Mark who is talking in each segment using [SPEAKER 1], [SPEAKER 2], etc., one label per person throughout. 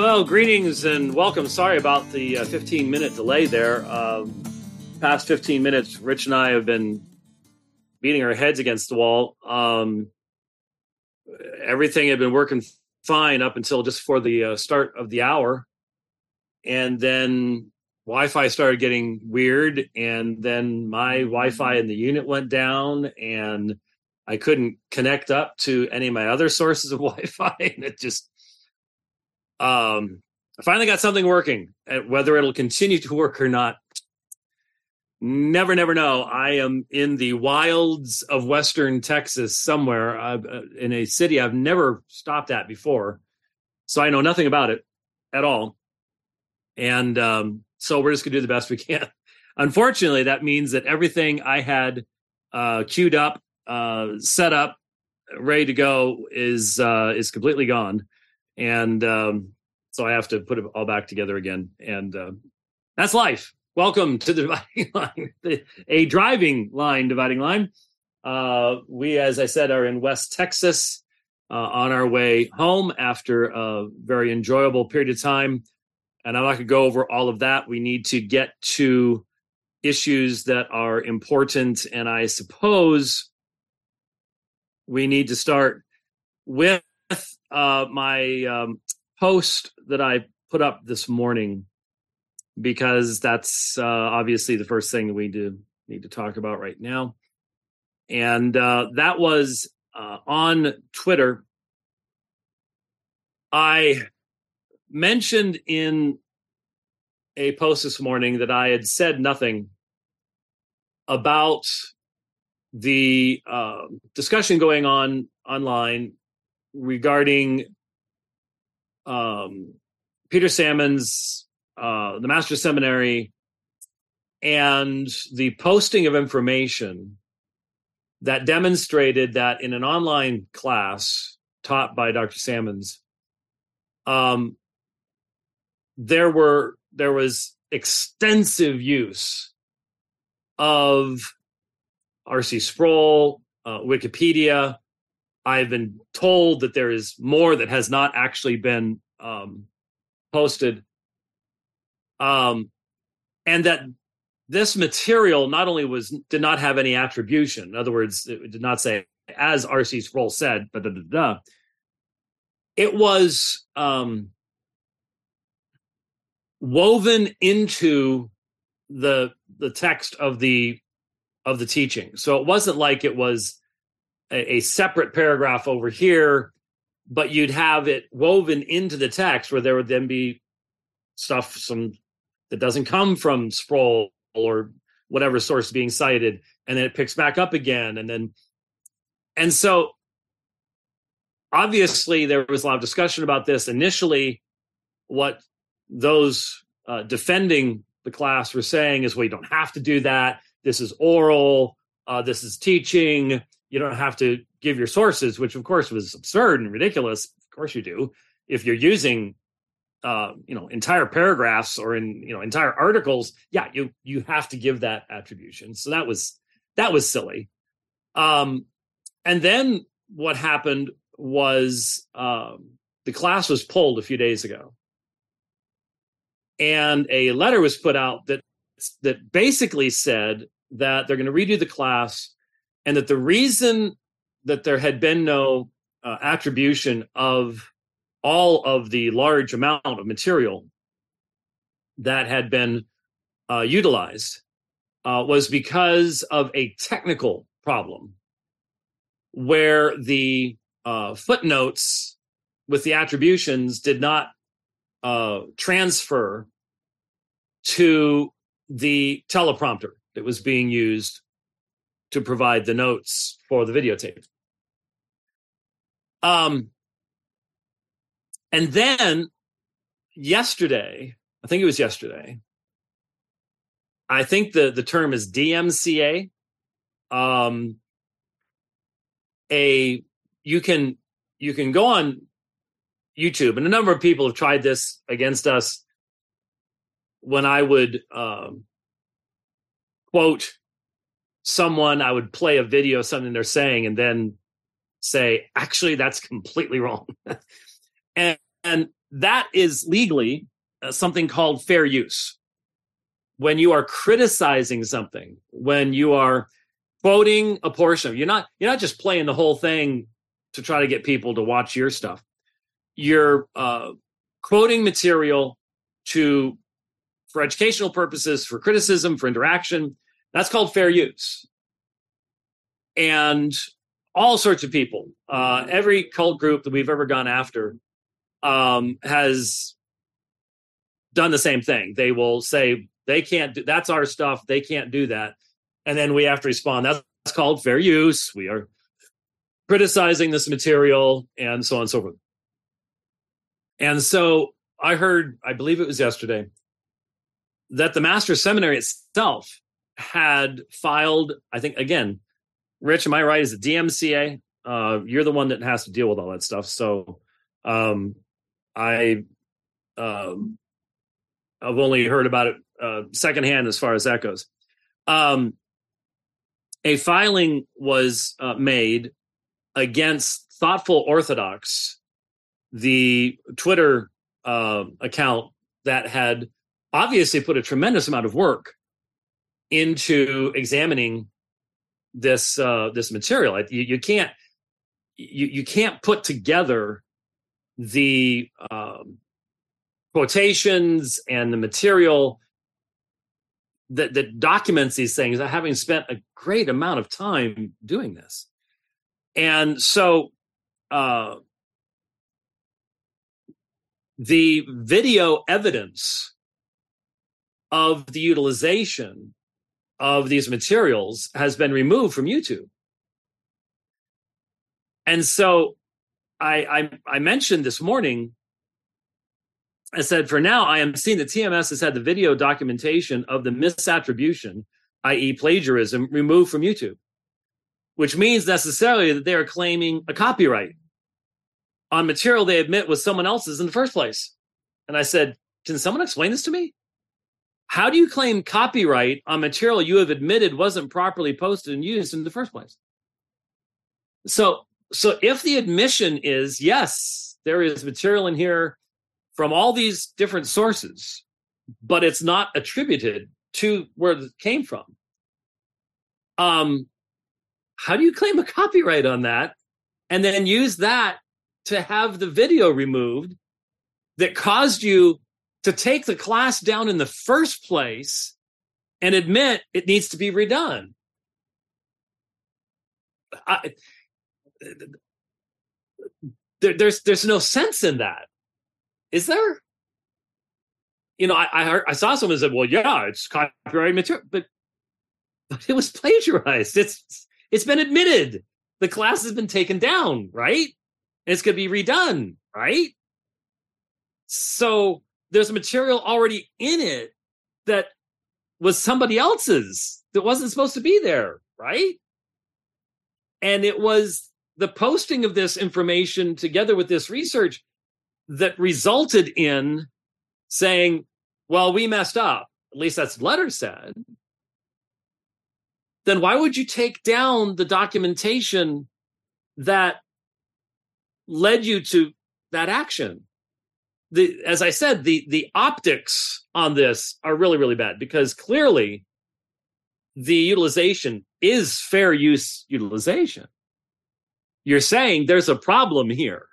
[SPEAKER 1] Well, greetings and welcome. Sorry about the uh, 15 minute delay there. Um, past 15 minutes, Rich and I have been beating our heads against the wall. Um, everything had been working fine up until just for the uh, start of the hour. And then Wi Fi started getting weird. And then my Wi Fi in the unit went down. And I couldn't connect up to any of my other sources of Wi Fi. And it just um, I finally got something working. Whether it'll continue to work or not, never, never know. I am in the wilds of Western Texas somewhere uh, in a city I've never stopped at before. So I know nothing about it at all. And um, so we're just going to do the best we can. Unfortunately, that means that everything I had uh, queued up, uh, set up, ready to go is uh, is completely gone and um, so I have to put it all back together again. And uh, that's life. Welcome to the dividing line, a driving line dividing line. Uh, we, as I said, are in West Texas uh, on our way home after a very enjoyable period of time. And I'm not going to go over all of that. We need to get to issues that are important. And I suppose we need to start with uh, my um, post that I put up this morning because that's uh, obviously the first thing we do need to talk about right now. And uh, that was uh, on Twitter. I mentioned in a post this morning that I had said nothing about the uh, discussion going on online regarding um, Peter Sammons' uh, the Master's Seminary, and the posting of information that demonstrated that in an online class taught by Dr. Sammons, um, there were there was extensive use of R.C. Sproul, uh, Wikipedia, I've been told that there is more that has not actually been um, posted, um, and that this material not only was did not have any attribution. In other words, it did not say as R.C. Sproul said, but it was um, woven into the the text of the of the teaching. So it wasn't like it was a, a separate paragraph over here, but you'd have it woven into the text where there would then be stuff some that doesn't come from Sproul or whatever source being cited, and then it picks back up again, and then and so obviously there was a lot of discussion about this initially. What those uh, defending the class were saying is, well, you don't have to do that. This is oral. Uh, this is teaching you don't have to give your sources, which of course was absurd and ridiculous. Of course you do. If you're using uh, you know entire paragraphs or in you know entire articles, yeah, you you have to give that attribution. So that was that was silly. Um, and then what happened was um, the class was pulled a few days ago, and a letter was put out that that basically said that they're going to redo the class and that the reason that there had been no uh, attribution of all of the large amount of material that had been uh, utilized uh, was because of a technical problem where the uh, footnotes with the attributions did not uh, transfer to the teleprompter that was being used to provide the notes for the videotape. Um, and then yesterday, I think it was yesterday. I think the the term is DMCA. Um, a you can you can go on YouTube, and a number of people have tried this against us. When I would um, quote someone, I would play a video, something they're saying, and then say, actually, that's completely wrong. and, and that is legally uh, something called fair use. When you are criticizing something, when you are quoting a portion, you're not you're not just playing the whole thing to try to get people to watch your stuff. You're uh, quoting material to for educational purposes, for criticism, for interaction. That's called fair use. And all sorts of people, uh, every cult group that we've ever gone after um, has done the same thing. They will say they can't do that's our stuff. They can't do that, and then we have to respond. That's called fair use. We are criticizing this material, and so on and so forth. And so I heard, I believe it was yesterday, that the Master's Seminary itself had filed, I think, again, Rich, am I right? Is it DMCA? Uh, you're the one that has to deal with all that stuff. So um, I, um, I've only heard about it uh, secondhand as far as that goes. Um, a filing was uh, made against Thoughtful Orthodox, the Twitter uh, account that had obviously put a tremendous amount of work into examining this uh, this material. You, you can't you, you can't put together the um, quotations and the material that that documents these things. Having spent a great amount of time doing this, and so uh, the video evidence of the utilization of these materials has been removed from YouTube. And so I, I, I mentioned this morning, I said, for now, I am seeing that TMS has had the video documentation of the misattribution, i.e., plagiarism, removed from YouTube, which means necessarily that they are claiming a copyright on material they admit was someone else's in the first place. And I said, Can someone explain this to me? How do you claim copyright on material you have admitted wasn't properly posted and used in the first place? So, so if the admission is yes, there is material in here from all these different sources, but it's not attributed to where it came from. Um, how do you claim a copyright on that and then use that to have the video removed that caused you to take the class down in the first place and admit it needs to be redone. I, there, there's there's no sense in that, is there? You know, I I, heard, I saw someone said, "Well, yeah, it's copyright material," but but it was plagiarized. It's it's been admitted. The class has been taken down, right? And it's going to be redone, right? So there's a material already in it that was somebody else's that wasn't supposed to be there, right? And it was the posting of this information together with this research that resulted in saying, well, we messed up. At least that's the letter said. Then why would you take down the documentation that led you to that action? The as I said, the the optics on this are really really bad because clearly the utilization is fair use utilization. You're saying there's a problem here.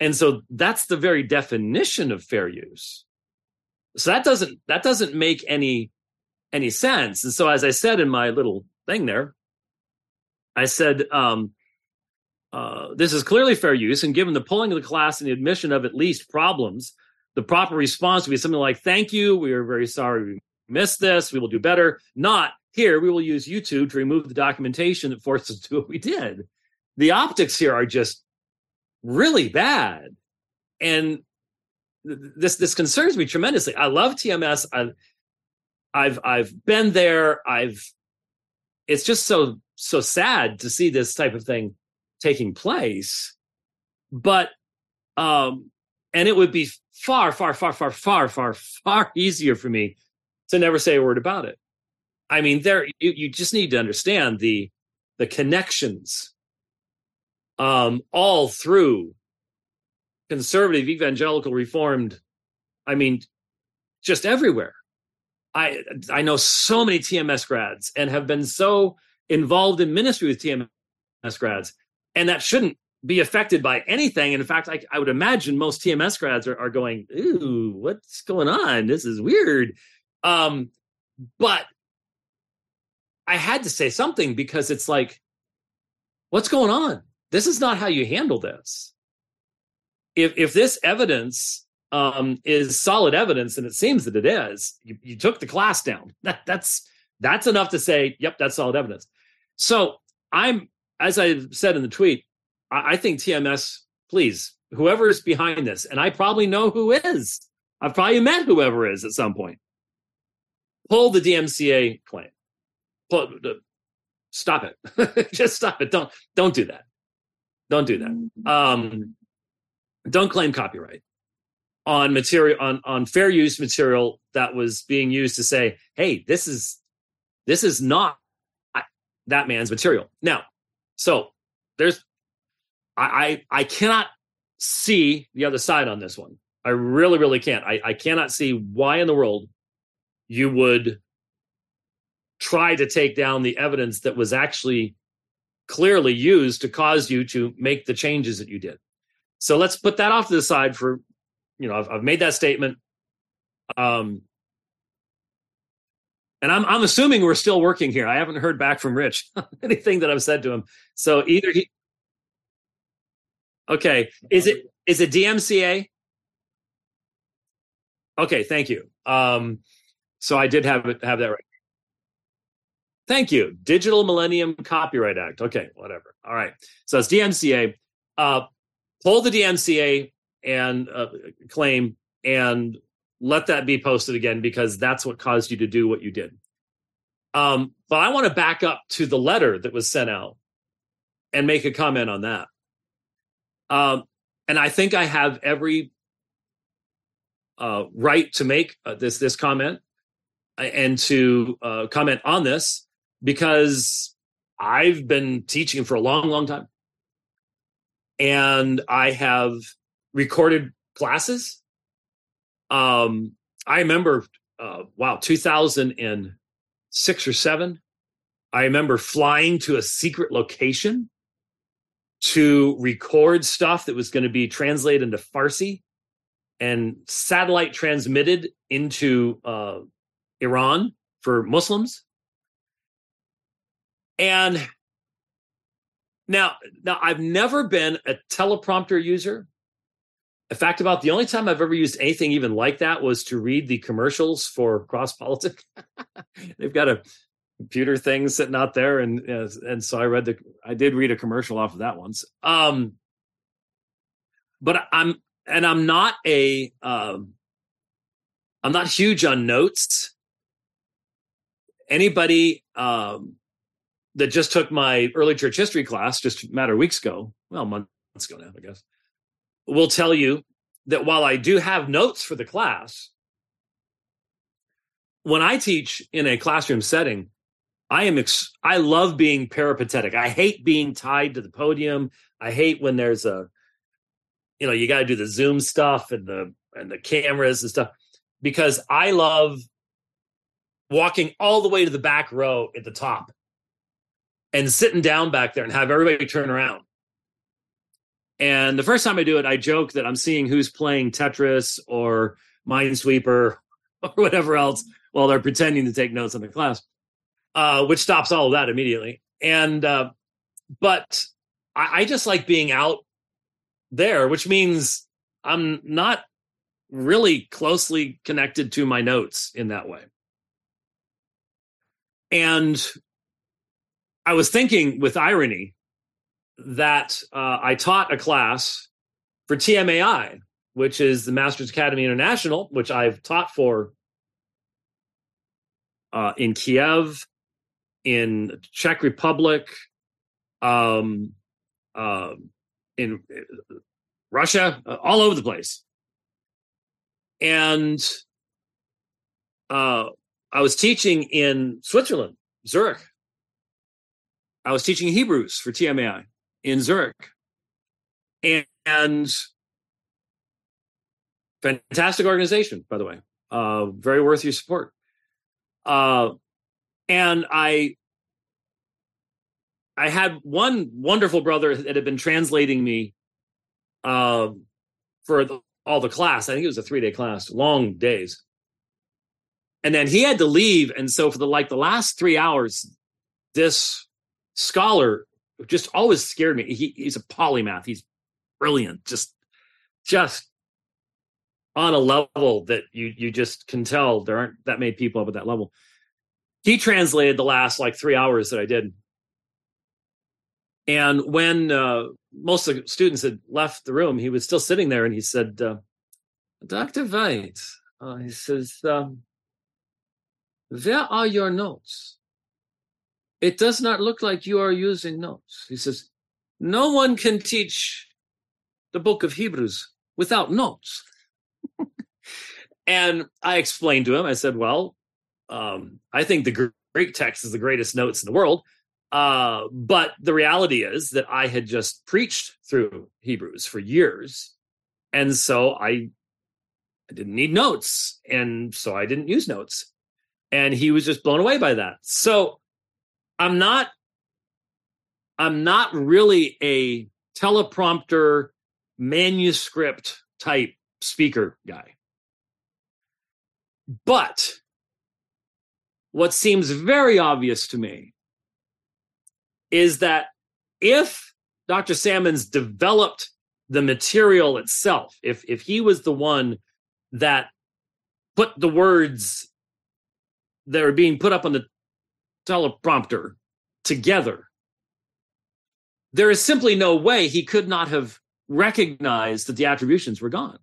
[SPEAKER 1] And so that's the very definition of fair use. So that doesn't that doesn't make any any sense. And so as I said in my little thing there, I said um, uh, this is clearly fair use, and given the pulling of the class and the admission of at least problems, the proper response would be something like, Thank you, we are very sorry we missed this, we will do better. Not here, we will use YouTube to remove the documentation that forced us to do what we did. The optics here are just really bad. And this this concerns me tremendously. I love TMS. I, I've I've been there. I've it's just so so sad to see this type of thing taking place but um and it would be far far far far far far far easier for me to never say a word about it i mean there you, you just need to understand the the connections um all through conservative, evangelical, reformed, I mean, just everywhere. I I know so many TMS grads and have been so involved in ministry with TMS grads, and that shouldn't be affected by anything. And in fact, I, I would imagine most TMS grads are, are going, "Ooh, what's going on? This is weird." Um, but I had to say something because it's like, what's going on? This is not how you handle this. If if this evidence um, is solid evidence, and it seems that it is, you, you took the class down. That that's that's enough to say, yep, that's solid evidence. So I'm, as I said in the tweet, I, I think TMS, please, whoever is behind this, and I probably know who is. I've probably met whoever is at some point. Pull the DMCA claim. Pull, stop it. Just stop it. Don't don't do that. Don't do that. Um, don't claim copyright on material on on fair use material that was being used to say, hey, this is this is not that man's material. Now, so there's I, I, I cannot see the other side on this one. I really, really can't. I, I cannot see why in the world you would try to take down the evidence that was actually clearly used to cause you to make the changes that you did. So let's put that off to the side for, you know, I've, I've made that statement. Um, and I'm I'm assuming we're still working here. I haven't heard back from Rich anything that I've said to him. So either he Okay. Is it is it DMCA? Okay, thank you. Um, so I did have it have that right. Thank you. Digital Millennium Copyright Act. Okay, whatever. All right. So it's DMCA. Uh, pull the DMCA and uh, claim and let that be posted again because that's what caused you to do what you did. Um, but I want to back up to the letter that was sent out and make a comment on that. Um, and I think I have every uh, right to make uh, this this comment uh, and to uh, comment on this because I've been teaching for a long, long time, and I have recorded classes. Um, I remember, uh, wow, 2006 or seven. I remember flying to a secret location to record stuff that was going to be translated into Farsi and satellite transmitted into uh, Iran for Muslims. And now, now I've never been a teleprompter user. In fact, about the only time I've ever used anything even like that was to read the commercials for Cross Politic. They've got a computer thing sitting out there, and and so I read the I did read a commercial off of that once. Um, but I'm and I'm not a um, I'm not huge on notes. Anybody um, that just took my early church history class just a matter of weeks ago, well, months ago now, I guess, will tell you that while I do have notes for the class, when I teach in a classroom setting, I am ex- I love being peripatetic. I hate being tied to the podium. I hate when there's a you know, you got to do the zoom stuff and the and the cameras and stuff because I love walking all the way to the back row at the top and sitting down back there and have everybody turn around. And the first time I do it, I joke that I'm seeing who's playing Tetris or Minesweeper or whatever else while they're pretending to take notes in the class uh, which stops all of that immediately. And uh, but I, I just like being out there, which means I'm not really closely connected to my notes in that way. And I was thinking with irony that uh, I taught a class for TMAI, which is the Masters Academy International, which I've taught for uh, in Kiev in Czech Republic, um, uh, in Russia, uh, all over the place. And uh, I was teaching in Switzerland, Zurich. I was teaching Hebrews for TMAI in Zurich. And, and fantastic organization, by the way. Uh, very worth your support. Uh, and I, I had one wonderful brother that had been translating me uh, for the, all the class. I think it was a three day class, long days. And then he had to leave, and so for the like the last three hours, this scholar just always scared me. He, he's a polymath. He's brilliant. Just, just on a level that you you just can tell there aren't that many people up at that level. He translated the last like three hours that I did. And when uh, most of the students had left the room, he was still sitting there and he said, uh, Dr. White, uh, he says, um, where are your notes? It does not look like you are using notes. He says, no one can teach the book of Hebrews without notes. and I explained to him, I said, well, um, I think the Greek text is the greatest notes in the world. Uh, but the reality is that I had just preached through Hebrews for years. And so I, I didn't need notes. And so I didn't use notes. And he was just blown away by that. So I'm not, I'm not really a teleprompter manuscript type speaker guy. But what seems very obvious to me is that if Dr. Sammons developed the material itself, if if he was the one that put the words that are being put up on the teleprompter together, there is simply no way he could not have recognized that the attributions were gone.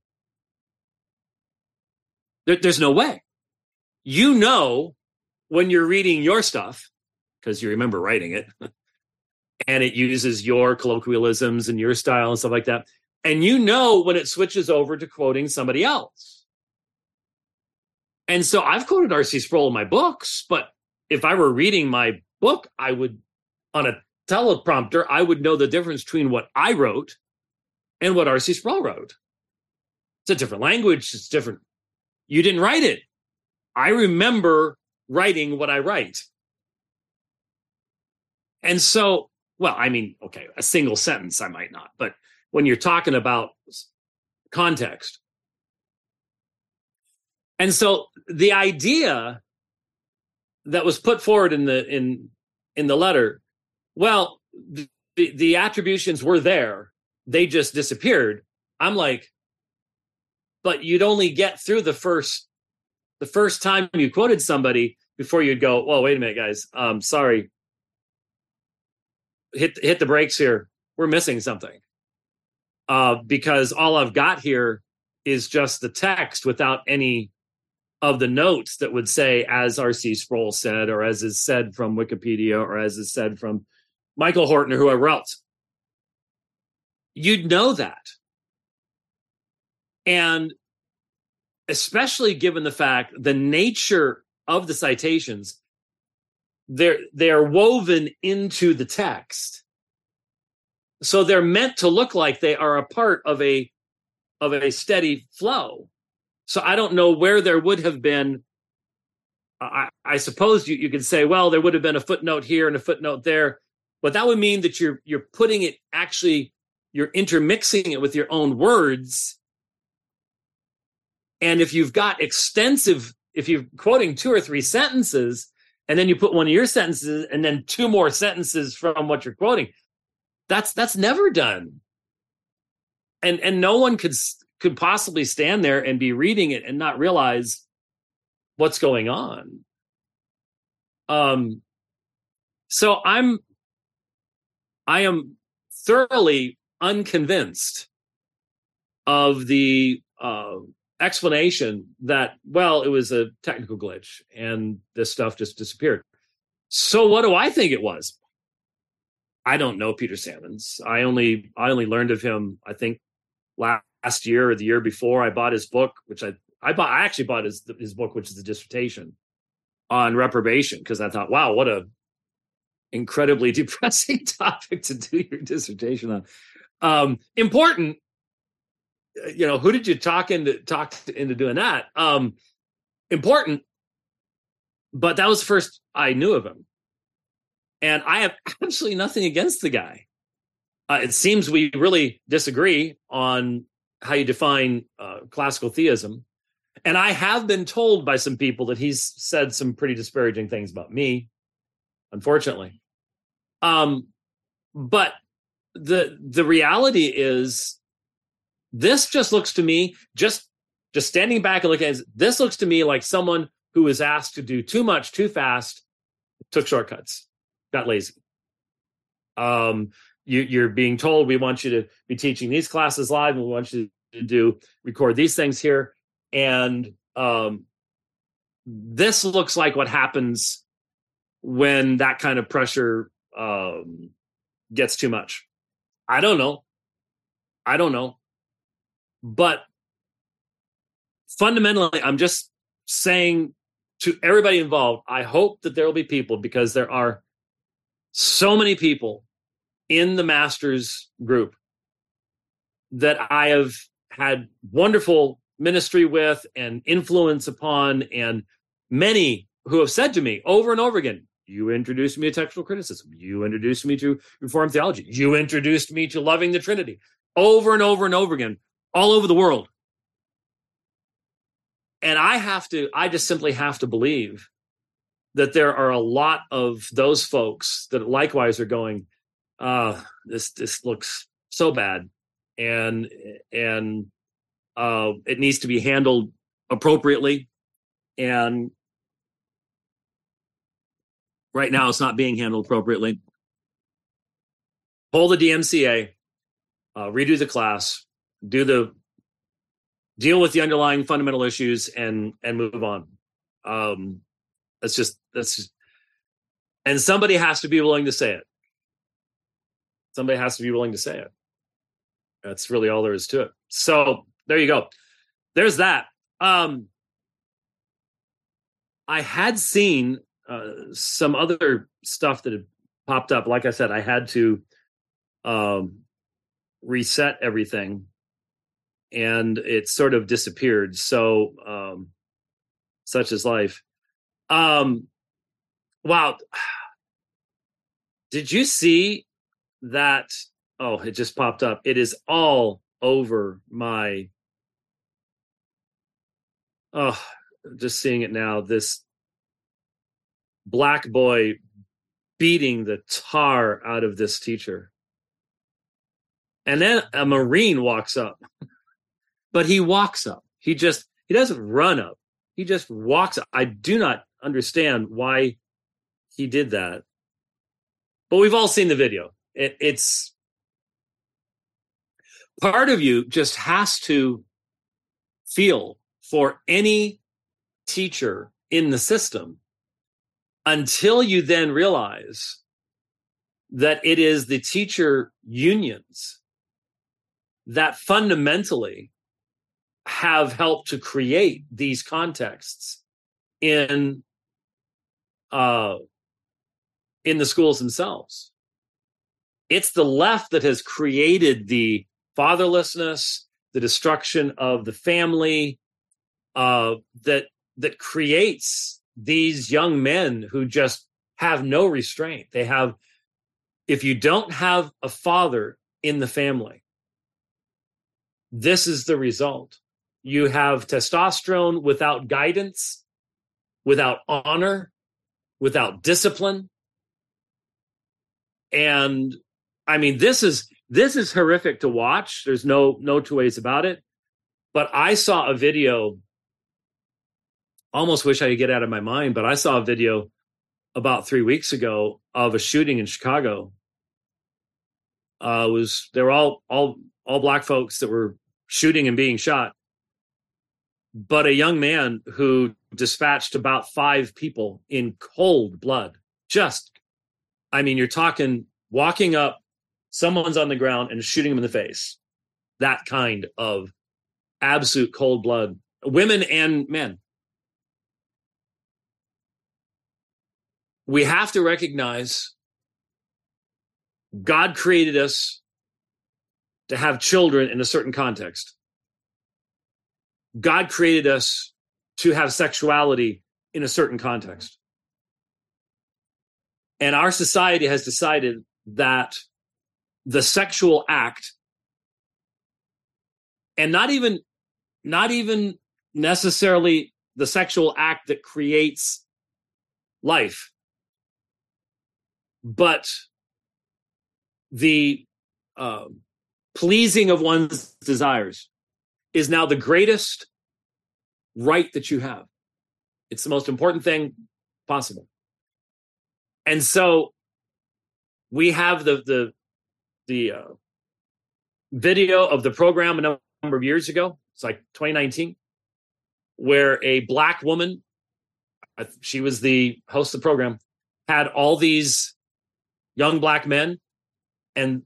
[SPEAKER 1] There, there's no way. You know when you're reading your stuff because you remember writing it and it uses your colloquialisms and your style and stuff like that. And you know when it switches over to quoting somebody else. And so I've quoted R.C. Sproul in my books, but if I were reading my book, I would, on a teleprompter, I would know the difference between what I wrote and what R.C. Sproul wrote. It's a different language, it's different. You didn't write it. I remember writing what I write. And so, well, I mean, okay, a single sentence I might not, but when you're talking about context. And so the idea that was put forward in the in in the letter, well, the, the attributions were there, they just disappeared. I'm like, but you'd only get through the first the first time you quoted somebody before you'd go, "Well, wait a minute, guys. Um, sorry, hit hit the brakes here. We're missing something." Uh, because all I've got here is just the text without any of the notes that would say, as R.C. Sproul said, or as is said from Wikipedia, or as is said from Michael Horton or whoever else. You'd know that. And especially given the fact the nature of the citations they're they're woven into the text so they're meant to look like they are a part of a of a steady flow so i don't know where there would have been i, I suppose you, you could say well there would have been a footnote here and a footnote there but that would mean that you're you're putting it actually you're intermixing it with your own words. And if you've got extensive if you're quoting two or three sentences and then you put one of your sentences and then two more sentences from what you're quoting that's that's never done. And and no one could could possibly stand there and be reading it and not realize what's going on. Um so i'm i am thoroughly unconvinced of the uh explanation that well it was a technical glitch and this stuff just disappeared. So what do i think it was? I don't know peter sammons. I only i only learned of him i think last year or the year before i bought his book which i i bought i actually bought his his book which is the dissertation on reprobation because i thought wow what a incredibly depressing topic to do your dissertation on um important you know, who did you talk into talk into doing that? Um, important, but that was the first I knew of him, and I have absolutely nothing against the guy. Uh, it seems we really disagree on how you define uh, classical theism, and I have been told by some people that he's said some pretty disparaging things about me, unfortunately. Um, but the the reality is this just looks to me just just standing back and looking at this looks to me like someone who was asked to do too much too fast took shortcuts got lazy um you, you're being told we want you to be teaching these classes live and we want you to do record these things here and um this looks like what happens when that kind of pressure um gets too much I don't know. I don't know. But fundamentally, I'm just saying to everybody involved, I hope that there will be people because there are so many people in the masters group that I have had wonderful ministry with and influence upon, and many who have said to me over and over again, you introduced me to textual criticism. You introduced me to Reformed theology. You introduced me to loving the Trinity over and over and over again, all over the world. And I have to, I just simply have to believe that there are a lot of those folks that likewise are going, uh, this this looks so bad. And and uh, it needs to be handled appropriately. And Right now, it's not being handled appropriately. Pull the DMCA, uh, redo the class, do the deal with the underlying fundamental issues, and and move on. Um, that's just that's just, and somebody has to be willing to say it. Somebody has to be willing to say it. That's really all there is to it. So there you go. There's that. Um, I had seen uh, some other stuff that had popped up. Like I said, I had to um, reset everything, and it sort of disappeared. So, um, such is life. Um, wow, did you see that? Oh, it just popped up. It is all over my. Oh, just seeing it now. This black boy beating the tar out of this teacher. And then a Marine walks up, but he walks up. He just, he doesn't run up. He just walks up. I do not understand why he did that. But we've all seen the video. It, it's part of you just has to feel for any teacher in the system until you then realize that it is the teacher unions that fundamentally have helped to create these contexts in uh, in the schools themselves. It's the left that has created the fatherlessness, the destruction of the family, uh, that that creates these young men who just have no restraint. They have, if you don't have a father in the family, this is the result. You have testosterone without guidance, without honor, without discipline. And I mean, this is this is horrific to watch. There's no no two ways about it. But I saw a video almost wish I could get out of my mind, but I saw a video about three weeks ago of a shooting in Chicago. Uh, was they were all all all black folks that were shooting and being shot, but a young man who dispatched about five people in cold blood. Just, I mean, you're talking walking up, someone's on the ground and shooting him in the face. That kind of absolute cold blood, women and men. we have to recognize God created us to have children in a certain context. God created us to have sexuality in a certain context. And our society has decided that the sexual act and not even not even necessarily the sexual act that creates life but the uh, pleasing of one's desires is now the greatest right that you have. It's the most important thing possible. And so we have the the the uh, video of the program a number of years ago. It's like 2019, where a black woman, she was the host of the program, had all these young black men, and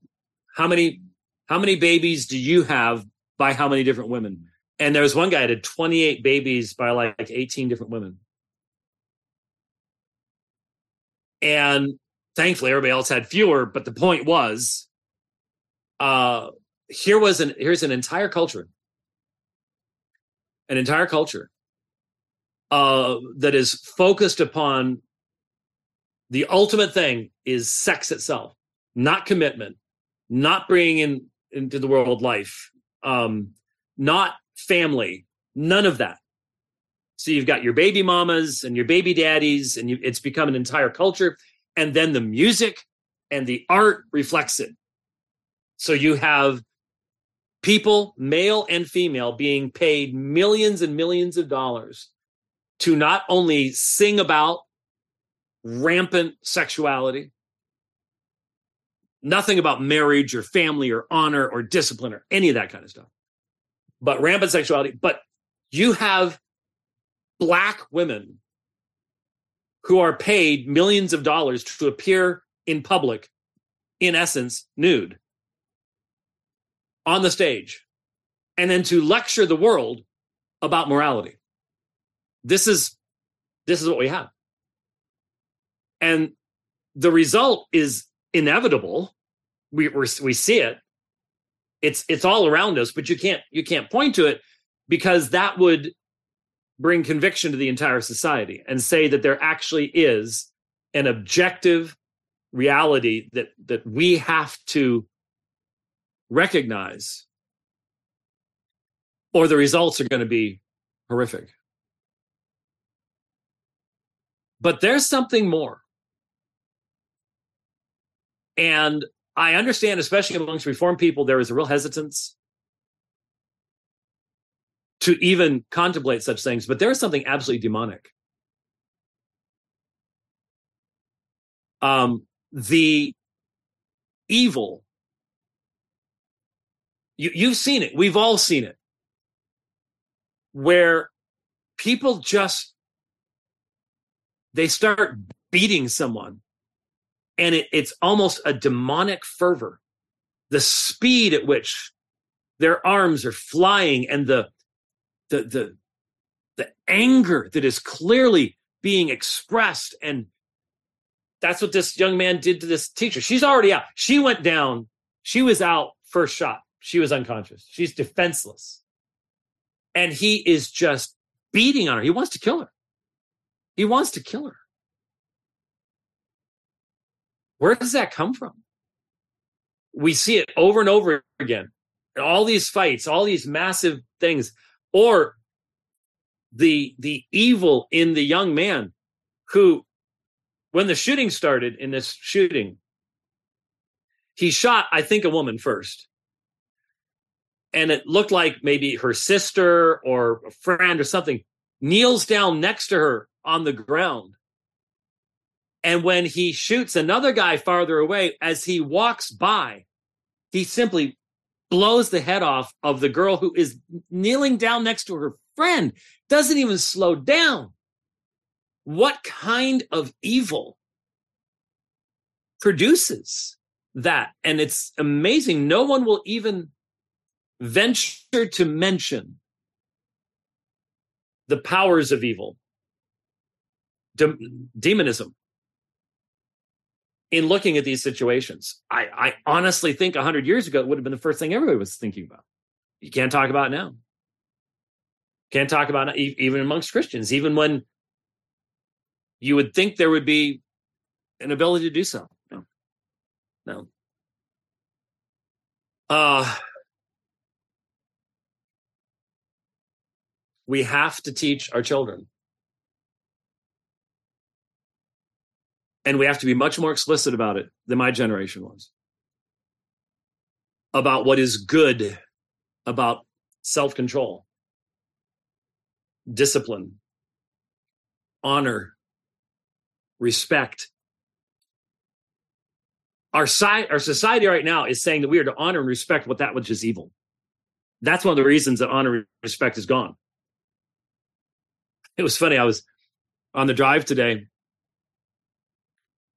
[SPEAKER 1] how many how many babies do you have by how many different women? And there was one guy that had 28 babies by like 18 different women. And thankfully everybody else had fewer, but the point was uh here was an here's an entire culture. An entire culture uh that is focused upon the ultimate thing is sex itself not commitment not bringing in into the world life um not family none of that. So you've got your baby mamas and your baby daddies and you, it's become an entire culture and then the music and the art reflects it so you have people, male and female, being paid millions and millions of dollars to not only sing about rampant sexuality, nothing about marriage or family or honor or discipline or any of that kind of stuff, but rampant sexuality. But you have black women who are paid millions of dollars to appear in public, in essence, nude on the stage and then to lecture the world about morality. This is this is what we have. And the result is inevitable. We we see it. It's it's all around us, but you can't you can't point to it because that would bring conviction to the entire society and say that there actually is an objective reality that that we have to recognize, or the results are going to be horrific. But there's something more. And I understand, especially amongst reform people, there is a real hesitance to even contemplate such things, but there is something absolutely demonic. Um, the evil you, you've seen it. We've all seen it. Where people just they start beating someone and it, it's almost a demonic fervor. The speed at which their arms are flying and the the the the anger that is clearly being expressed and that's what this young man did to this teacher. She's already out. She went down. She was out first shot she was unconscious. She's defenseless. And he is just beating on her. He wants to kill her. He wants to kill her. Where does that come from? We see it over and over again. All these fights, all these massive things, or the the evil in the young man who when the shooting started in this shooting he shot i think a woman first and it looked like maybe her sister or a friend or something kneels down next to her on the ground. And when he shoots another guy farther away, as he walks by, he simply blows the head off of the girl who is kneeling down next to her friend, doesn't even slow down. What kind of evil produces that? And it's amazing. No one will even venture to mention the powers of evil, de- demonism, in looking at these situations. I, I honestly think 100 years ago, it would have been the first thing everybody was thinking about. You can't talk about now. Can't talk about it even amongst Christians, even when you would think there would be an ability to do so. No. No. Uh, we have to teach our children. And we have to be much more explicit about it than my generation was. About what is good, about self control, discipline, honor, respect. Our, si- our society right now is saying that we are to honor and respect what that which is evil. That's one of the reasons that honor and respect is gone. It was funny. I was on the drive today.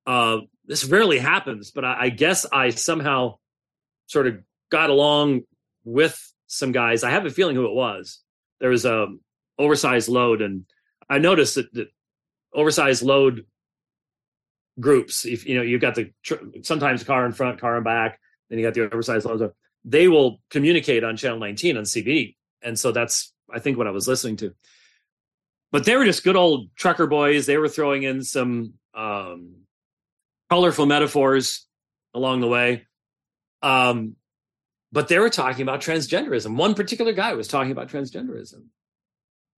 [SPEAKER 1] Uh, this rarely happens, but I, I guess I somehow sort of got along with some guys. I have a feeling who it was. There was a oversized load, and I noticed that, oversized load groups. If you know, you've got the sometimes car in front, car in back, then you got the oversized loads. They will communicate on channel 19 on CB, and so that's I think what I was listening to. But they were just good old trucker boys. They were throwing in some um, colorful metaphors along the way. Um, but they were talking about transgenderism. One particular guy was talking about transgenderism.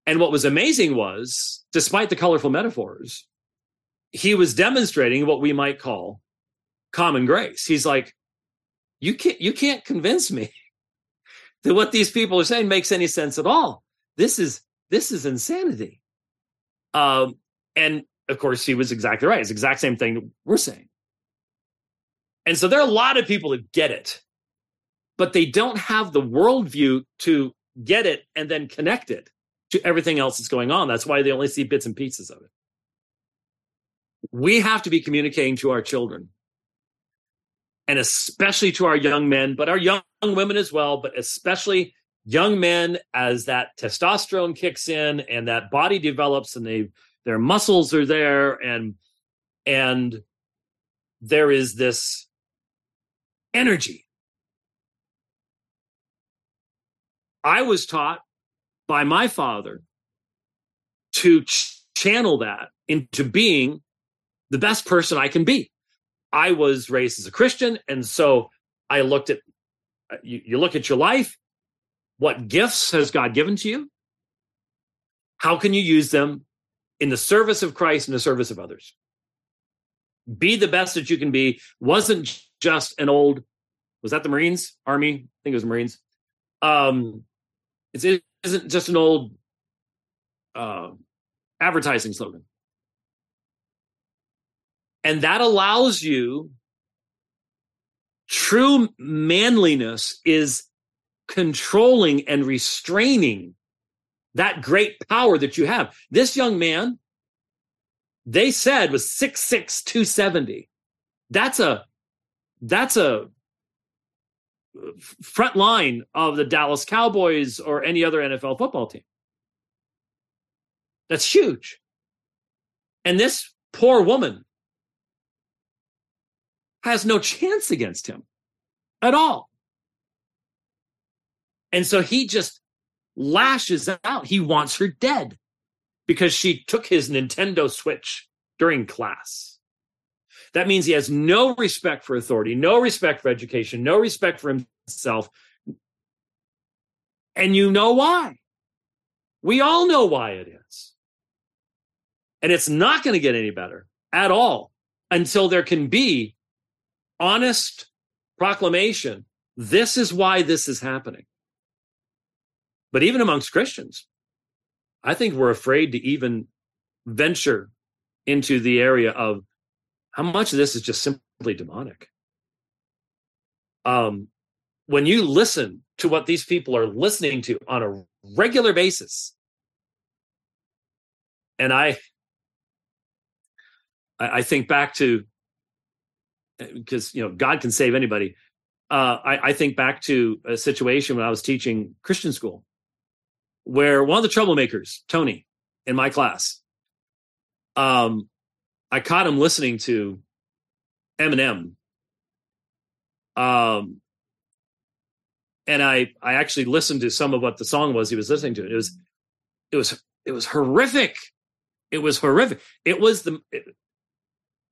[SPEAKER 1] And what was amazing was, despite the colorful metaphors, he was demonstrating what we might call common grace. He's like, you can't you can't convince me that what these people are saying makes any sense at all. This is this is insanity. Um, and of course, he was exactly right. It's the exact same thing we're saying. And so there are a lot of people that get it, but they don't have the worldview to get it and then connect it to everything else that's going on. That's why they only see bits and pieces of it we have to be communicating to our children and especially to our young men, but our young women as well, but especially young men as that testosterone kicks in and that body develops and they their muscles are there and and there is this energy. I was taught by my father to ch- channel that into being the best person I can be. I was raised as a Christian, and so I looked at uh, you, you look at your life. What gifts has God given to you? How can you use them in the service of Christ and the service of others? Be the best that you can be. Wasn't just an old, was that the Marines, Army? I think it was Marines. Um, it isn't just an old uh, advertising slogan. And that allows you true manliness is controlling and restraining that great power that you have. This young man, they said was 6'6, 270. That's a that's a uh, front line of the Dallas Cowboys or any other NFL football team. That's huge. And this poor woman has no chance against him at all. And so he just lashes out. He wants her dead because she took his Nintendo Switch during class. That means he has no respect for authority, no respect for education, no respect for himself. And you know why. We all know why it is. And it's not going to get any better at all until there can be honest proclamation this is why this is happening. But even amongst Christians, I think we're afraid to even venture into the area of how much of this is just simply demonic. Um, when you listen to what these people are listening to on a regular basis, and I, I think back to because you know God can save anybody. Uh, I, I think back to a situation when I was teaching Christian school, where one of the troublemakers, Tony, in my class, um, I caught him listening to Eminem. Um, and I I actually listened to some of what the song was he was listening to. It was it was it was horrific. It was horrific. It was the it,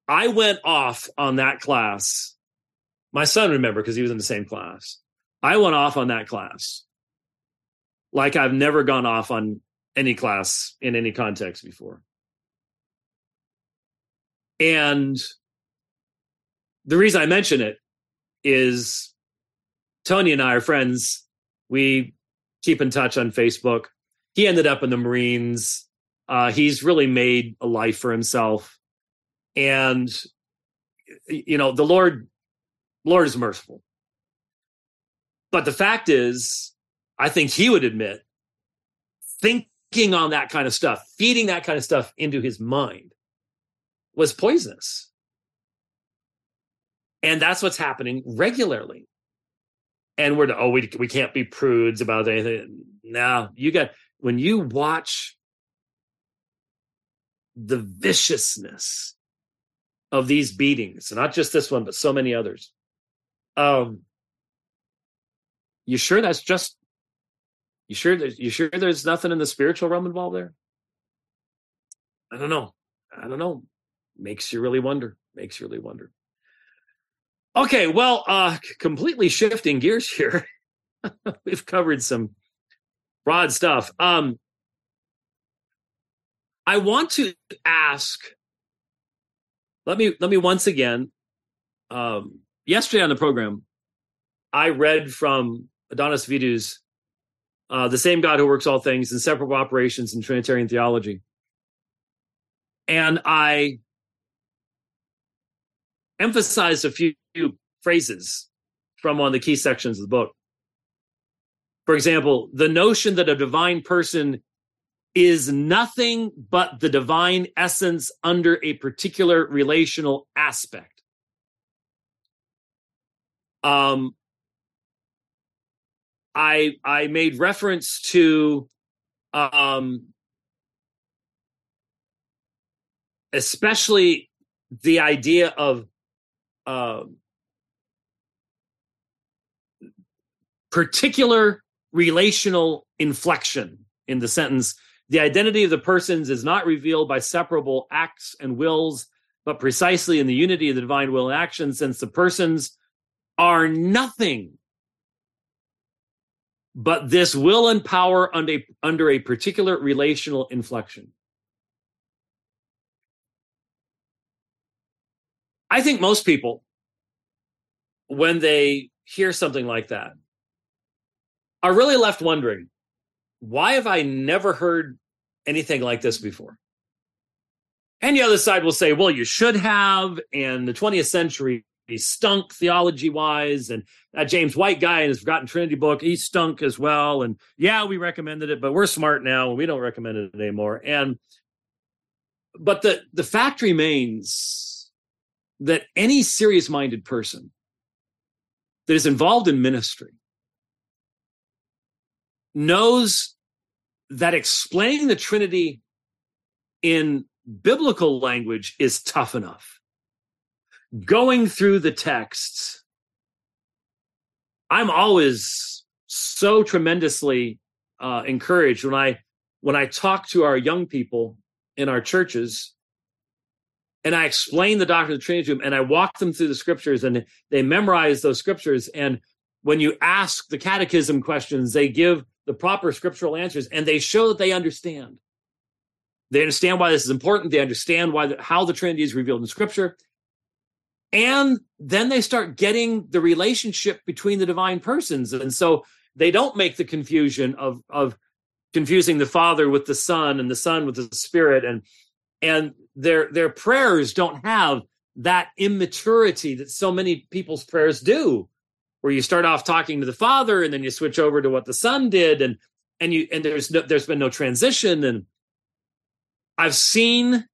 [SPEAKER 1] I went off on that class. My son remember because he was in the same class. I went off on that class like I've never gone off on any class in any context before. And the reason I mention it is Tony and I are friends. We keep in touch on Facebook. He ended up in the Marines. Uh, he's really made a life for himself. And, you know, the Lord, Lord is merciful. But the fact is, I think he would admit thinking on that kind of stuff, feeding that kind of stuff into his mind was poisonous. And that's what's happening regularly. And we're, oh, we, we can't be prudes about anything. No, you got, when you watch the viciousness of these beatings, not just this one, but so many others, um, you sure that's just, you sure, you sure there's nothing in the spiritual realm involved there? I don't know. I don't know makes you really wonder. Makes you really wonder. Okay, well, uh, completely shifting gears here. We've covered some broad stuff. Um, I want to ask. Let me let me once again. Um, yesterday on the program, I read from Adonis Vidu's uh, "The Same God Who Works All Things: in Inseparable Operations in Trinitarian Theology," and I emphasized a few phrases from one of the key sections of the book. For example, the notion that a divine person is nothing but the divine essence under a particular relational aspect. Um, I I made reference to um, especially the idea of um, particular relational inflection in the sentence. The identity of the persons is not revealed by separable acts and wills but precisely in the unity of the divine will and action since the persons are nothing but this will and power under, under a particular relational inflection I think most people, when they hear something like that, are really left wondering why have I never heard anything like this before? And the other side will say, well, you should have. And the 20th century he stunk theology wise. And that James White guy in his Forgotten Trinity book, he stunk as well. And yeah, we recommended it, but we're smart now and we don't recommend it anymore. And but the the fact remains that any serious minded person that is involved in ministry knows that explaining the Trinity in biblical language is tough enough. Going through the texts, I'm always so tremendously uh, encouraged when I when I talk to our young people in our churches and I explain the doctrine of the Trinity to them and I walk them through the scriptures and they memorize those scriptures. And when you ask the catechism questions, they give the proper scriptural answers and they show that they understand. They understand why this is important. They understand why the, how the Trinity is revealed in Scripture, and then they start getting the relationship between the divine persons. And so they don't make the confusion of of confusing the Father with the Son and the Son with the Spirit, and and their their prayers don't have that immaturity that so many people's prayers do where you start off talking to the father and then you switch over to what the son did and and you and there's no, there's been no transition and i've seen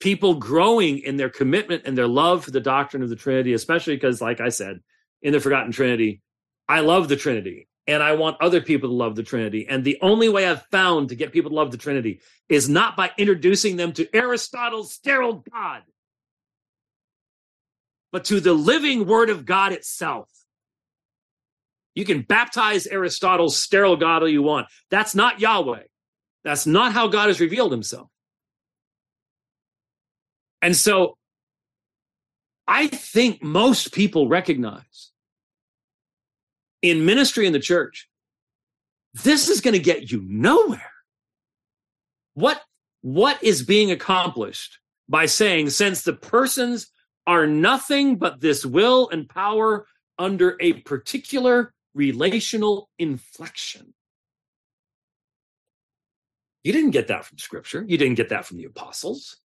[SPEAKER 1] people growing in their commitment and their love for the doctrine of the trinity especially because like i said in the forgotten trinity i love the trinity and I want other people to love the Trinity. And the only way I've found to get people to love the Trinity is not by introducing them to Aristotle's sterile God, but to the living Word of God itself. You can baptize Aristotle's sterile God all you want. That's not Yahweh. That's not how God has revealed himself. And so I think most people recognize in ministry in the church, this is going to get you nowhere. What, what is being accomplished by saying, since the persons are nothing but this will and power under a particular relational inflection? You didn't get that from scripture. You didn't get that from the apostles.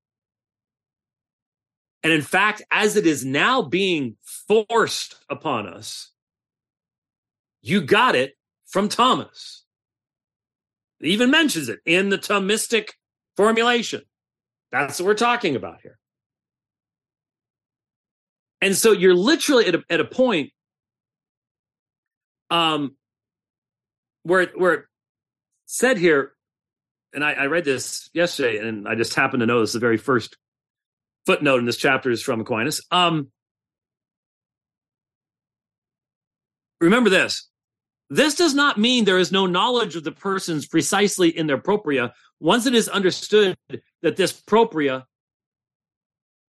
[SPEAKER 1] And in fact, as it is now being forced upon us, you got it from Thomas. It even mentions it in the Thomistic formulation. That's what we're talking about here. And so you're literally at a, at a point um, where, where said here, and I, I read this yesterday, and I just happened to notice the very first footnote in this chapter is from Aquinas. Um, remember this. This does not mean there is no knowledge of the persons precisely in their propria once it is understood that this propria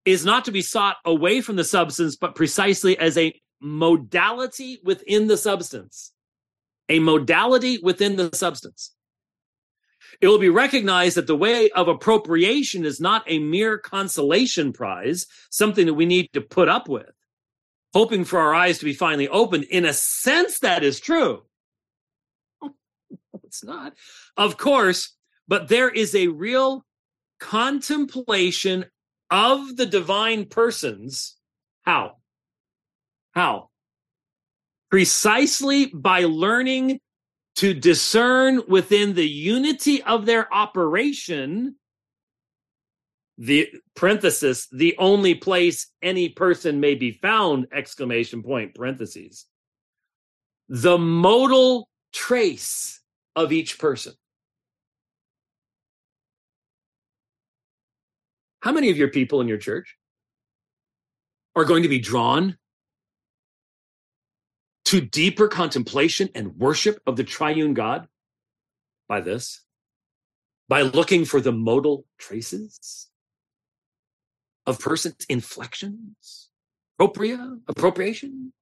[SPEAKER 1] is not to be sought away from the substance, but precisely as a modality within the substance. A modality within the substance. It will be recognized that the way of appropriation is not a mere consolation prize, something that we need to put up with, hoping for our eyes to be finally opened. In a sense, that is true. it's not. Of course, but there is a real contemplation of the divine persons. How? How? Precisely by learning to discern within the unity of their operation the parenthesis the only place any person may be found exclamation point parentheses the modal trace of each person. How many of your people in your church are going to be drawn to deeper contemplation and worship of the triune God by this, by looking for the modal traces of persons, inflections, propria, appropriations.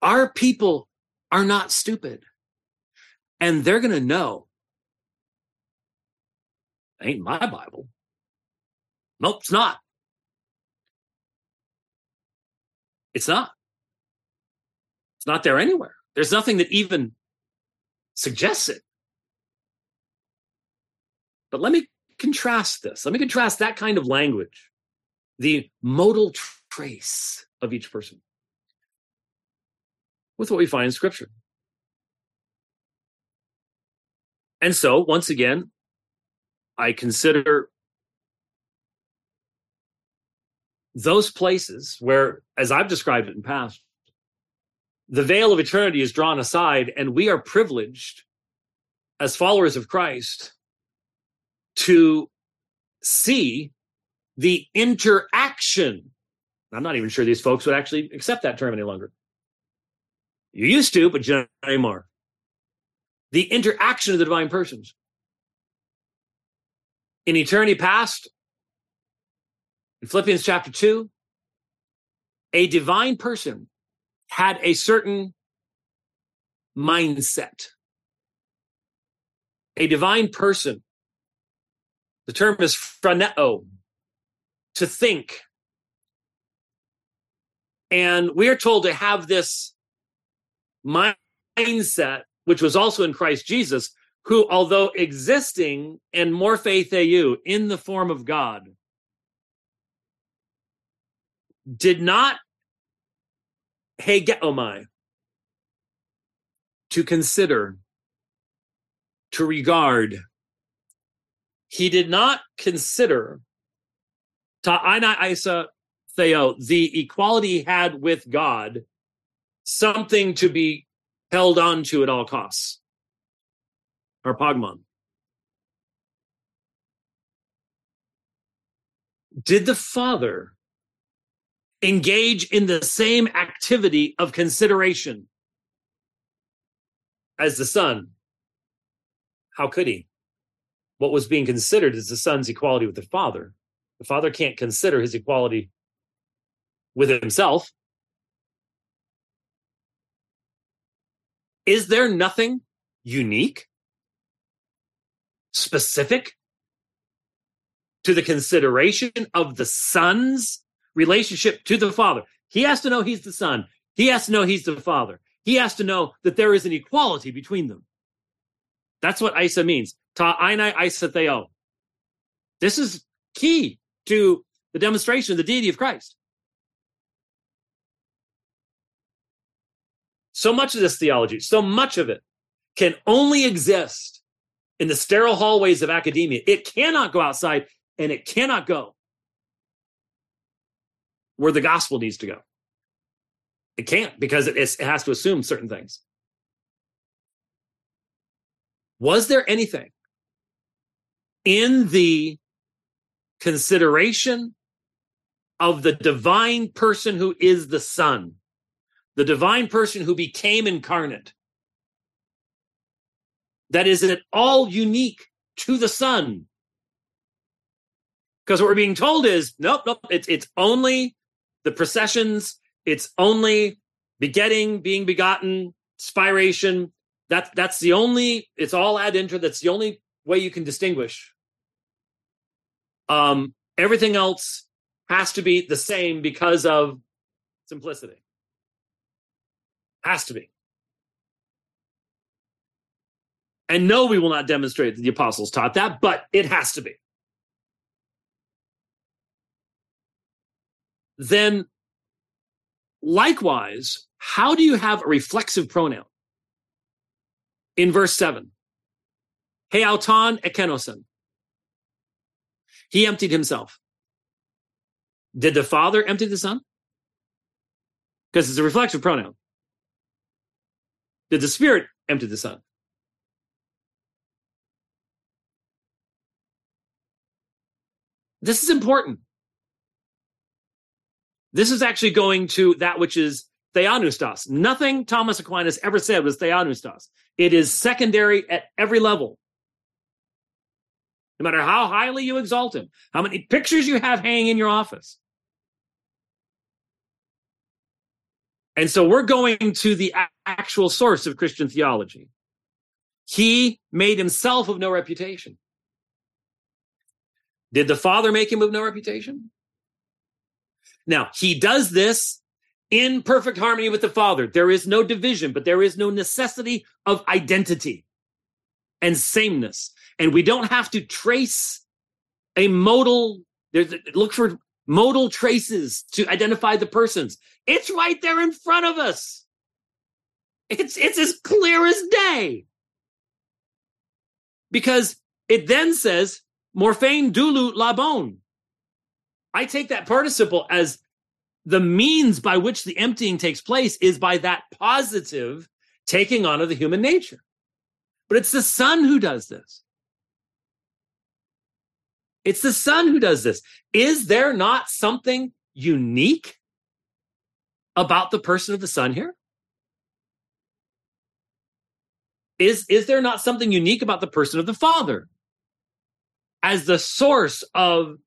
[SPEAKER 1] Our people are not stupid, and they're going to know. Ain't my Bible. Nope, it's not. It's not. It's not there anywhere. There's nothing that even suggests it. But let me contrast this. Let me contrast that kind of language, the modal trace of each person, with what we find in Scripture. And so, once again, I consider those places where, as I've described it in past, the veil of eternity is drawn aside, and we are privileged as followers of Christ to see the interaction. I'm not even sure these folks would actually accept that term any longer. You used to, but you not anymore. The interaction of the divine persons. In eternity past, in Philippians chapter 2, a divine person had a certain mindset. A divine person, the term is phroneo, to think. And we are told to have this mindset, which was also in Christ Jesus, who, although existing en morphe theou in the form of God, did not hegeomai oh to consider, to regard. He did not consider ta ta'ina isa theo, the equality he had with God, something to be held on to at all costs. Harpagmon. Did the Father engage in the same activity of consideration. as the Son. How could he? What was being considered is the Son's equality with the Father. The Father can't consider his equality with himself. Is there nothing unique, specific to the consideration of the Son's relationship to the Father? He has to know he's the Son. He has to know he's the Father. He has to know that there is an equality between them. That's what Isa means. Ta einai Isa theo. This is key to the demonstration of the deity of Christ. So much of this theology, so much of it can only exist in the sterile hallways of academia. It cannot go outside and it cannot go where the gospel needs to go. It can't because it, it has to assume certain things. Was there anything in the consideration of the divine person who is the Son, the divine person who became incarnate, that is at all unique to the Son? Because what we're being told is nope, nope, it's it's only the processions it's only begetting, being begotten, spiration. That's that's the only. It's all ad intra. That's the only way you can distinguish. Um, everything else has to be the same because of simplicity. Has to be. And no, we will not demonstrate that the apostles taught that, but it has to be. Then Likewise, how do you have a reflexive pronoun? In verse 7, Heauton ekenosen. He emptied himself. Did the Father empty the Son? Because it's a reflexive pronoun. Did the Spirit empty the Son? This is important. This is actually going to that which is theopneustos. Nothing Thomas Aquinas ever said was theopneustos. It is secondary at every level. No matter how highly you exalt him, how many pictures you have hanging in your office. And so we're going to the actual source of Christian theology. He made himself of no reputation. Did the Father make him of no reputation? Now, he does this in perfect harmony with the Father. There is no division, but there is no necessity of identity and sameness. And we don't have to trace a modal, there's, look for modal traces to identify the persons. It's right there in front of us. It's, it's as clear as day. Because it then says, Morphen doulou labon. I take that participle as the means by which the emptying takes place is by that positive taking on of the human nature. But it's the Son who does this. It's the Son who does this. Is there not something unique about the person of the Son here? Is, is there not something unique about the person of the Father as the source of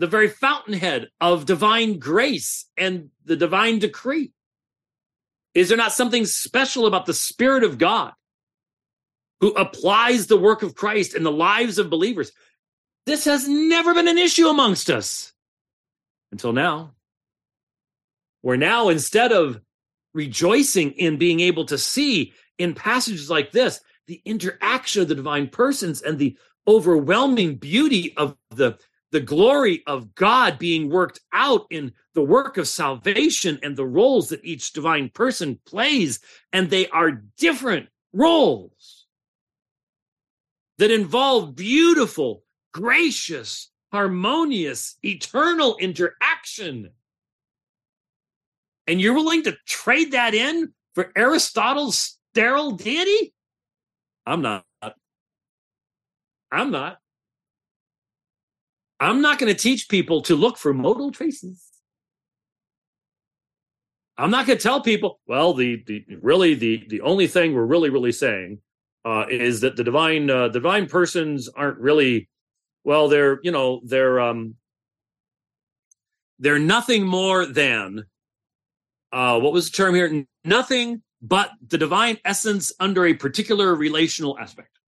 [SPEAKER 1] the very fountainhead of divine grace and the divine decree? Is there not something special about the Spirit of God who applies the work of Christ in the lives of believers? This has never been an issue amongst us until now. Where now, instead of rejoicing in being able to see in passages like this the interaction of the divine persons and the overwhelming beauty of the the glory of God being worked out in the work of salvation and the roles that each divine person plays. And they are different roles that involve beautiful, gracious, harmonious, eternal interaction. And you're willing to trade that in for Aristotle's sterile deity? I'm not. I'm not. I'm not going to teach people to look for modal traces. I'm not going to tell people, well, the, the really the the only thing we're really really saying uh, is that the divine uh, divine persons aren't really well they're you know they're um they're nothing more than uh what was the term here nothing but the divine essence under a particular relational aspect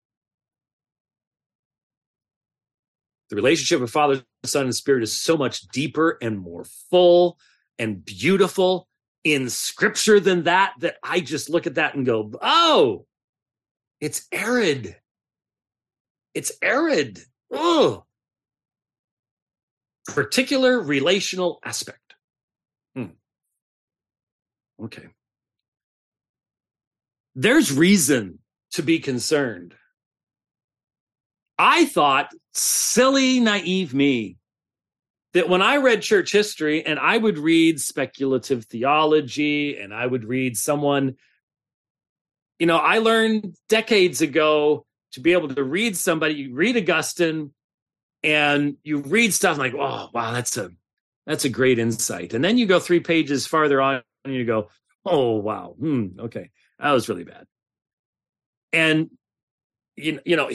[SPEAKER 1] the relationship of father son and spirit is so much deeper and more full and beautiful in scripture than that that i just look at that and go oh it's arid. It's arid. Oh particular relational aspect. Hmm. okay. There's reason to be concerned I thought, silly, naive me, that when I read church history and I would read speculative theology and I would read someone, you know, I learned decades ago to be able to read somebody, you read Augustine and you read stuff like, oh, wow, that's a that's a great insight. And then you go three pages farther on and you go, oh wow, hmm, okay, that was really bad. And you, you know,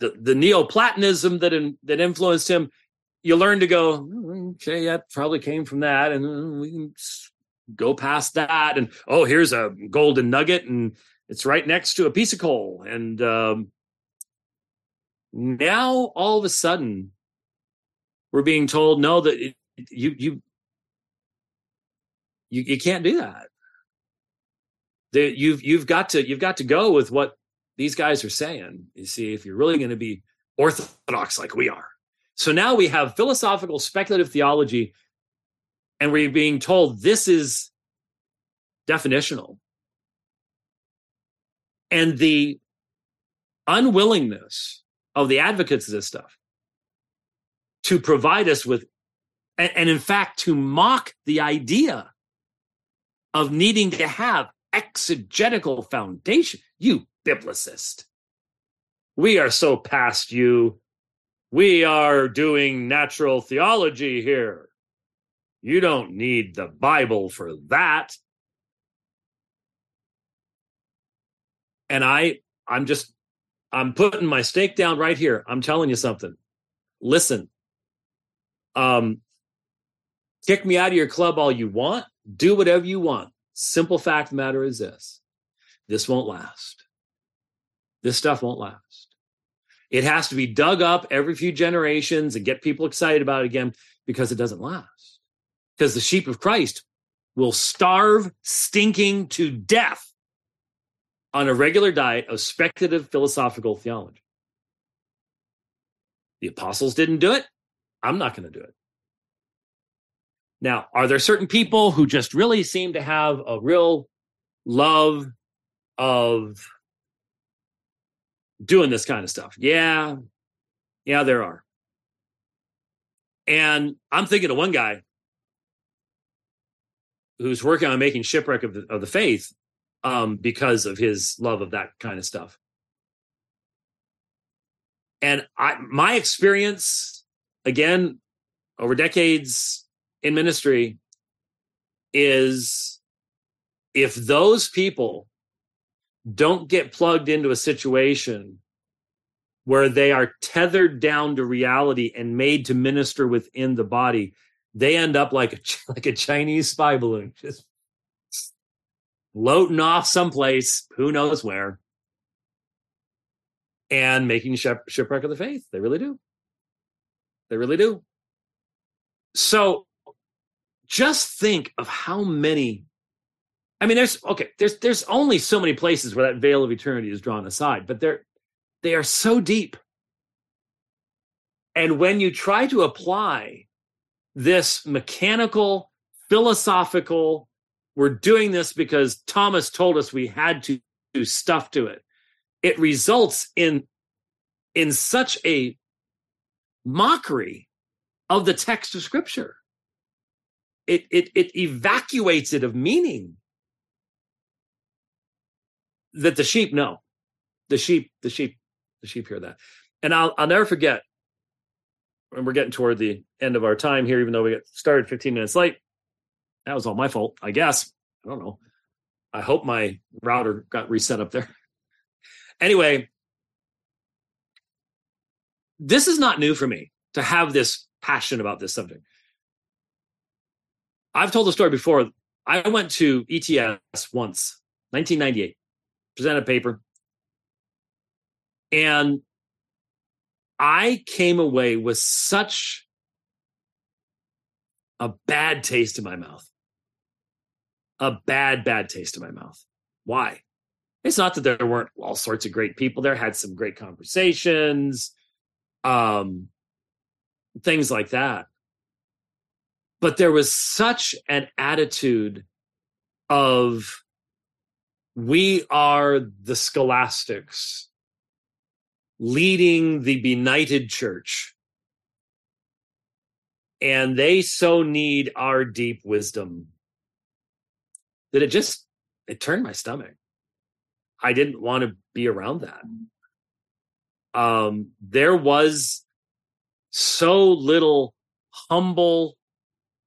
[SPEAKER 1] the, the Neoplatonism that in, that influenced him, you learn to go, mm, okay, that probably came from that, and uh, we can go past that. And oh, here's a golden nugget, and it's right next to a piece of coal. And um, now all of a sudden, we're being told no that it, you you you you can't do that. That you've you've got to you've got to go with what these guys are saying. You see, if you're really going to be orthodox like we are. So now we have philosophical speculative theology, and we're being told this is definitional. And the unwillingness of the advocates of this stuff to provide us with, and, and in fact, to mock the idea of needing to have exegetical foundation. You biblicist. We are so past you. We are doing natural theology here. You don't need the Bible for that. And I, I'm just, I'm putting my stake down right here. I'm telling you something. Listen, um, kick me out of your club all you want. Do whatever you want. Simple fact matter is this this won't last. This stuff won't last. It has to be dug up every few generations and get people excited about it again because it doesn't last. Because the sheep of Christ will starve stinking to death on a regular diet of speculative philosophical theology. The apostles didn't do it. I'm not going to do it. Now, are there certain people who just really seem to have a real love of doing this kind of stuff. Yeah. Yeah, there are. And I'm thinking of one guy who's working on making shipwreck of the, of the faith um, because of his love of that kind of stuff. And I, my experience, again, over decades in ministry, is if those people don't get plugged into a situation where they are tethered down to reality and made to minister within the body they end up like a like a chinese spy balloon just floating off someplace who knows where and making ship, shipwreck of the faith. They really do. They really do. So just think of how many I mean, there's okay, there's there's only so many places where that veil of eternity is drawn aside, but they're they are so deep. And when you try to apply this mechanical, philosophical, we're doing this because Thomas told us we had to do stuff to it, it results in in such a mockery of the text of scripture. It, it, it evacuates it of meaning that the sheep know. The sheep, the sheep, the sheep hear that. And I'll I'll never forget. And we're getting toward the end of our time here, even though we got started 15 minutes late. That was all my fault, I guess. I don't know. I hope my router got reset up there. Anyway, this is not new for me to have this passion about this subject. I've told the story before. I went to ETS once, 1998, presented a paper, and I came away with such a bad taste in my mouth. A bad, bad taste in my mouth. Why? It's not that there weren't all sorts of great people there, had some great conversations, um, things like that. But there was such an attitude of we are the scholastics leading the benighted church. And they so need our deep wisdom that it just it turned my stomach. I didn't want to be around that. Um, there was so little humble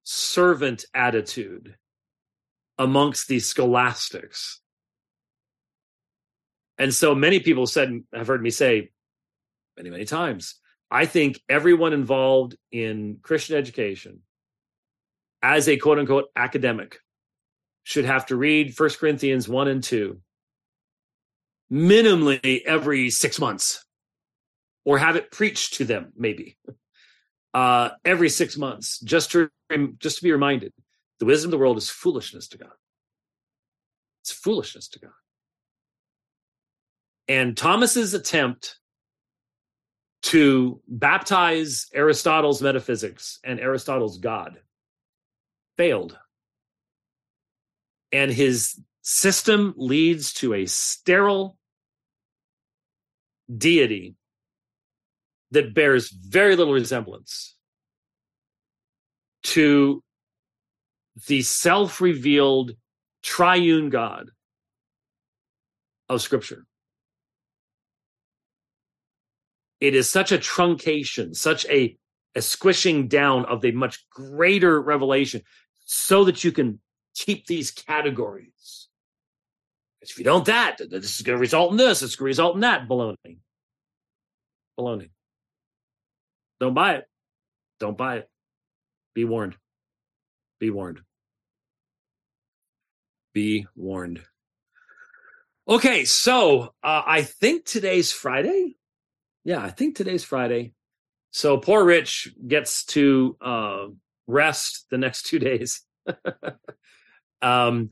[SPEAKER 1] servant attitude amongst the scholastics. And so many people said, have heard me say many, many times, I think everyone involved in Christian education as a quote unquote academic should have to read First Corinthians 1 and 2 minimally every six months or have it preached to them maybe uh, every six months just to just to be reminded the wisdom of the world is foolishness to god. It's foolishness to god and thomas's attempt to baptize aristotle's metaphysics and aristotle's god failed and his system leads to a sterile deity that bears very little resemblance to the self revealed triune God of Scripture. It is such a truncation, such a, a squishing down of the much greater revelation so that you can keep these categories. If you don't that, this is going to result in this, it's going to result in that. Baloney. Baloney. Don't buy it. Don't buy it. Be warned. Be warned. Be warned. Okay, so uh, I think today's Friday. Yeah, I think today's Friday. So poor Rich gets to uh, rest the next two days. um,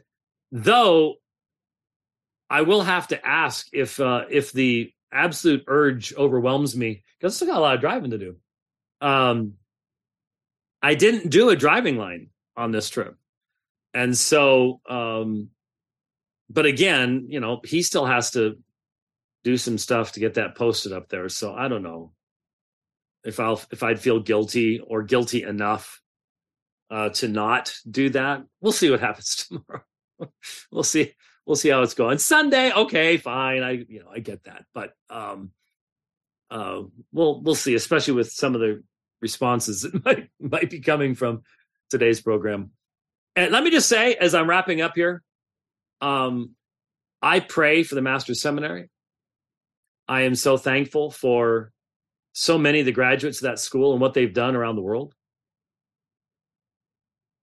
[SPEAKER 1] though I will have to ask if uh, if the absolute urge overwhelms me because I still got a lot of driving to do. Um, I didn't do a driving line on this trip, and so, um, but again, you know, he still has to do some stuff to get that posted up there. So I don't know if I'll if I'd feel guilty or guilty enough uh, to not do that. We'll see what happens tomorrow. we'll see we'll see how it's going. Sunday, okay, fine. I you know I get that, but um, uh, we'll we'll see. Especially with some of the responses that might might be coming from today's program. And let me just say, as I'm wrapping up here, um, I pray for the Master's Seminary. I am so thankful for so many of the graduates of that school and what they've done around the world.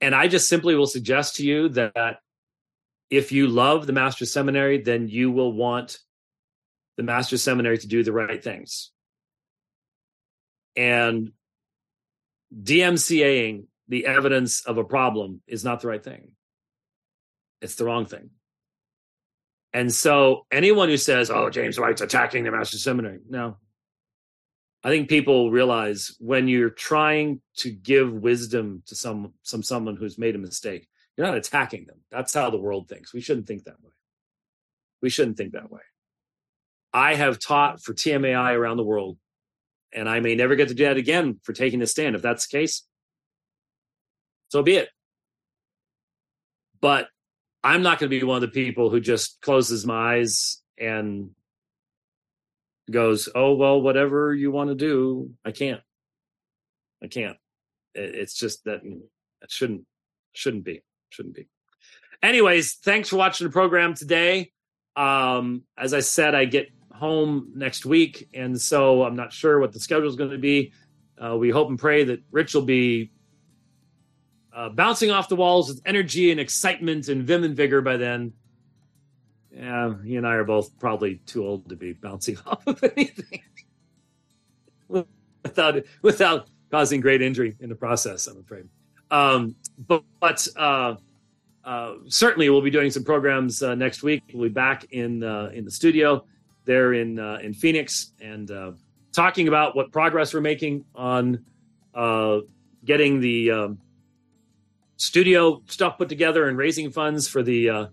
[SPEAKER 1] And I just simply will suggest to you that if you love the Master's Seminary, then you will want the Master's Seminary to do the right things. And DMCAing the evidence of a problem is not the right thing. It's the wrong thing. And so anyone who says, oh, James White's attacking the Master Seminary, no. I think people realize when you're trying to give wisdom to some some someone who's made a mistake, you're not attacking them. That's how the world thinks. We shouldn't think that way. We shouldn't think that way. I have taught for TMAI around the world, and I may never get to do that again for taking a stand. If that's the case, so be it. But I'm not going to be one of the people who just closes my eyes and goes, "Oh well, whatever you want to do." I can't. I can't. It's just that it shouldn't shouldn't be shouldn't be. Anyways, thanks for watching the program today. Um, as I said, I get home next week, and so I'm not sure what the schedule is going to be. Uh, we hope and pray that Rich will be uh, bouncing off the walls with energy and excitement and vim and vigor by then. Yeah, he and I are both probably too old to be bouncing off of anything without without causing great injury in the process. I'm afraid. Um, but but uh, uh, certainly we'll be doing some programs uh, next week. We'll be back in uh, in the studio there in uh, in Phoenix and uh, talking about what progress we're making on getting the um, studio stuff put together and raising funds for the uh,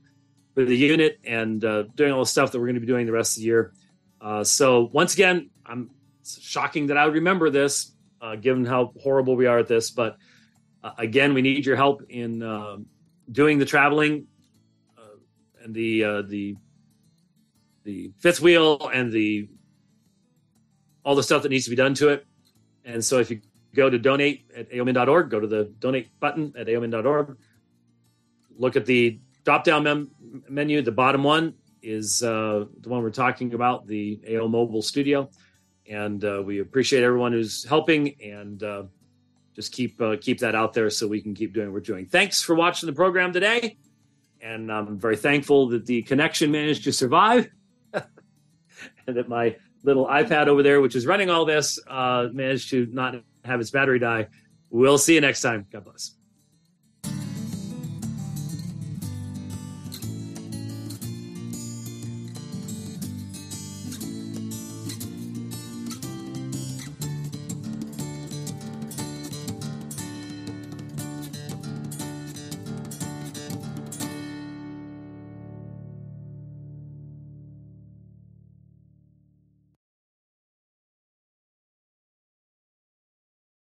[SPEAKER 1] for the unit and uh, doing all the stuff that we're going to be doing the rest of the year. Uh, so once again, I'm shocking that I would remember this, given how horrible we are at this, but. again, we need your help in um, doing the traveling uh, and the uh, the the fifth wheel and the all the stuff that needs to be done to it. And so if you go to donate at aomin.org, go to the donate button at aomin.org, look at the drop down mem- menu. The bottom one is uh, the one we're talking about, the AO Mobile Studio. And uh, we appreciate everyone who's helping and uh, just keep uh, keep that out there so we can keep doing what we're doing. Thanks for watching the program today, and I'm very thankful that the connection managed to survive, and that my little iPad over there, which is running all this, uh, managed to not have its battery die. We'll see you next time. God bless.